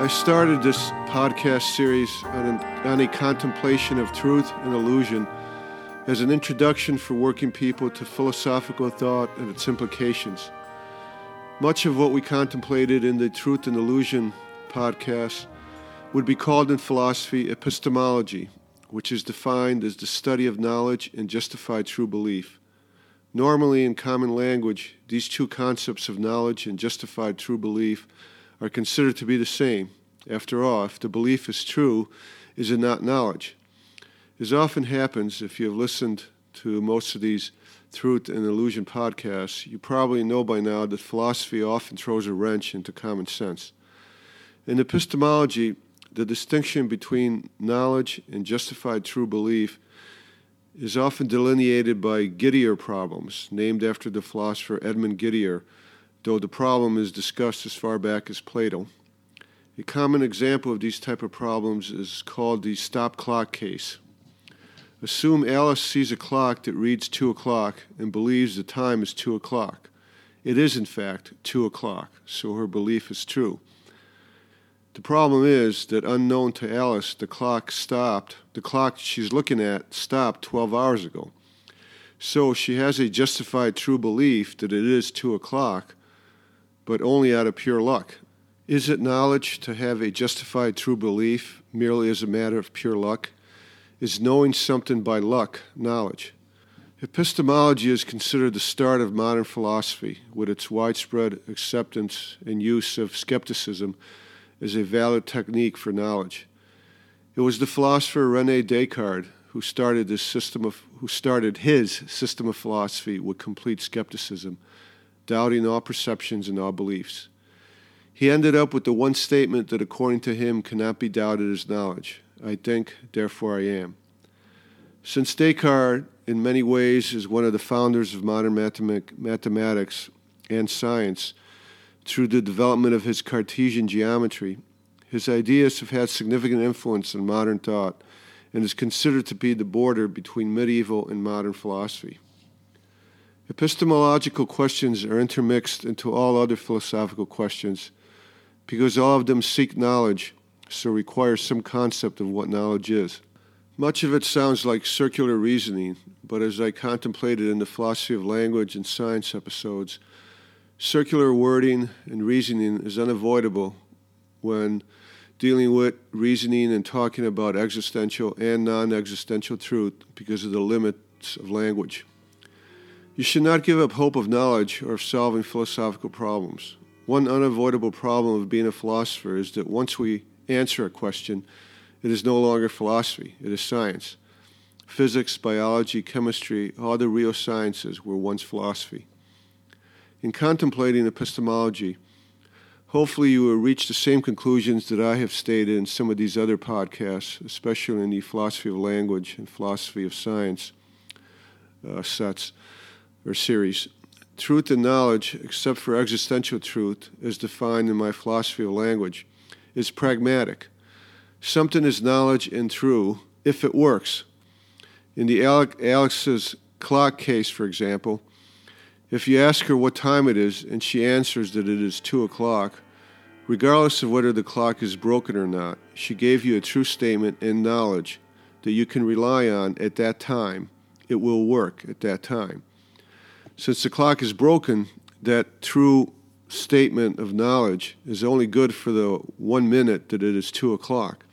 I started this podcast series on, an, on a contemplation of truth and illusion as an introduction for working people to philosophical thought and its implications. Much of what we contemplated in the Truth and Illusion podcast would be called in philosophy epistemology, which is defined as the study of knowledge and justified true belief. Normally, in common language, these two concepts of knowledge and justified true belief are considered to be the same. After all, if the belief is true, is it not knowledge? As often happens, if you have listened to most of these Truth and Illusion podcasts, you probably know by now that philosophy often throws a wrench into common sense. In epistemology, the distinction between knowledge and justified true belief is often delineated by Gettier problems, named after the philosopher Edmund Gettier, though the problem is discussed as far back as Plato. A common example of these type of problems is called the stop clock case. Assume Alice sees a clock that reads 2 o'clock and believes the time is 2 o'clock. It is, in fact, 2 o'clock, so her belief is true. The problem is that unknown to Alice, the clock stopped, the clock she's looking at stopped 12 hours ago. So she has a justified true belief that it is 2 o'clock, but only out of pure luck. Is it knowledge to have a justified true belief merely as a matter of pure luck? Is knowing something by luck knowledge? Epistemology is considered the start of modern philosophy, with its widespread acceptance and use of skepticism as a valid technique for knowledge. It was the philosopher Rene Descartes who started this system of who started his system of philosophy with complete skepticism doubting all perceptions and all beliefs. He ended up with the one statement that, according to him, cannot be doubted as knowledge I think, therefore I am. Since Descartes, in many ways, is one of the founders of modern mathematics and science, through the development of his Cartesian geometry, his ideas have had significant influence on modern thought and is considered to be the border between medieval and modern philosophy. Epistemological questions are intermixed into all other philosophical questions because all of them seek knowledge, so require some concept of what knowledge is. Much of it sounds like circular reasoning, but as I contemplated in the philosophy of language and science episodes, circular wording and reasoning is unavoidable when dealing with reasoning and talking about existential and non existential truth because of the limits of language. You should not give up hope of knowledge or of solving philosophical problems. One unavoidable problem of being a philosopher is that once we answer a question, it is no longer philosophy, it is science. Physics, biology, chemistry, all the real sciences were once philosophy. In contemplating epistemology, hopefully you will reach the same conclusions that I have stated in some of these other podcasts, especially in the philosophy of language and philosophy of science uh, sets or series. Truth and knowledge, except for existential truth, as defined in my philosophy of language, is pragmatic. Something is knowledge and true if it works. In the Alex's clock case, for example, if you ask her what time it is and she answers that it is 2 o'clock, regardless of whether the clock is broken or not, she gave you a true statement and knowledge that you can rely on at that time. It will work at that time. Since the clock is broken, that true statement of knowledge is only good for the one minute that it is two o'clock.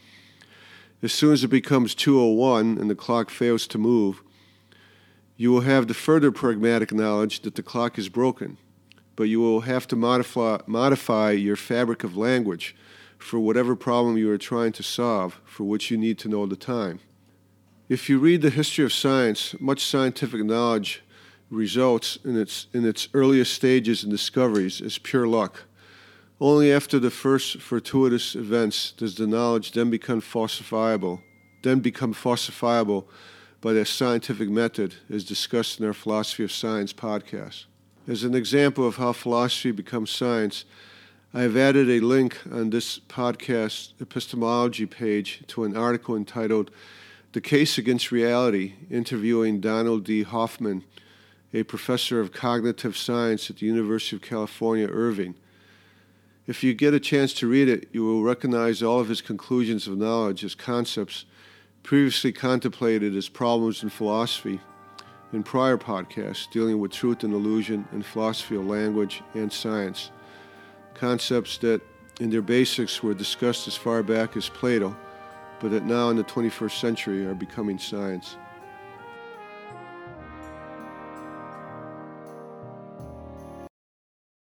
As soon as it becomes 201 and the clock fails to move, you will have the further pragmatic knowledge that the clock is broken, but you will have to modify, modify your fabric of language for whatever problem you are trying to solve, for which you need to know the time. If you read the history of science, much scientific knowledge results in its, in its earliest stages and discoveries is pure luck. Only after the first fortuitous events does the knowledge then become falsifiable, then become falsifiable by the scientific method as discussed in our Philosophy of Science podcast. As an example of how philosophy becomes science, I have added a link on this podcast epistemology page to an article entitled The Case Against Reality, interviewing Donald D. Hoffman a professor of cognitive science at the University of California, Irvine. If you get a chance to read it, you will recognize all of his conclusions of knowledge as concepts previously contemplated as problems in philosophy in prior podcasts dealing with truth and illusion and philosophy of language and science. Concepts that, in their basics, were discussed as far back as Plato, but that now in the 21st century are becoming science.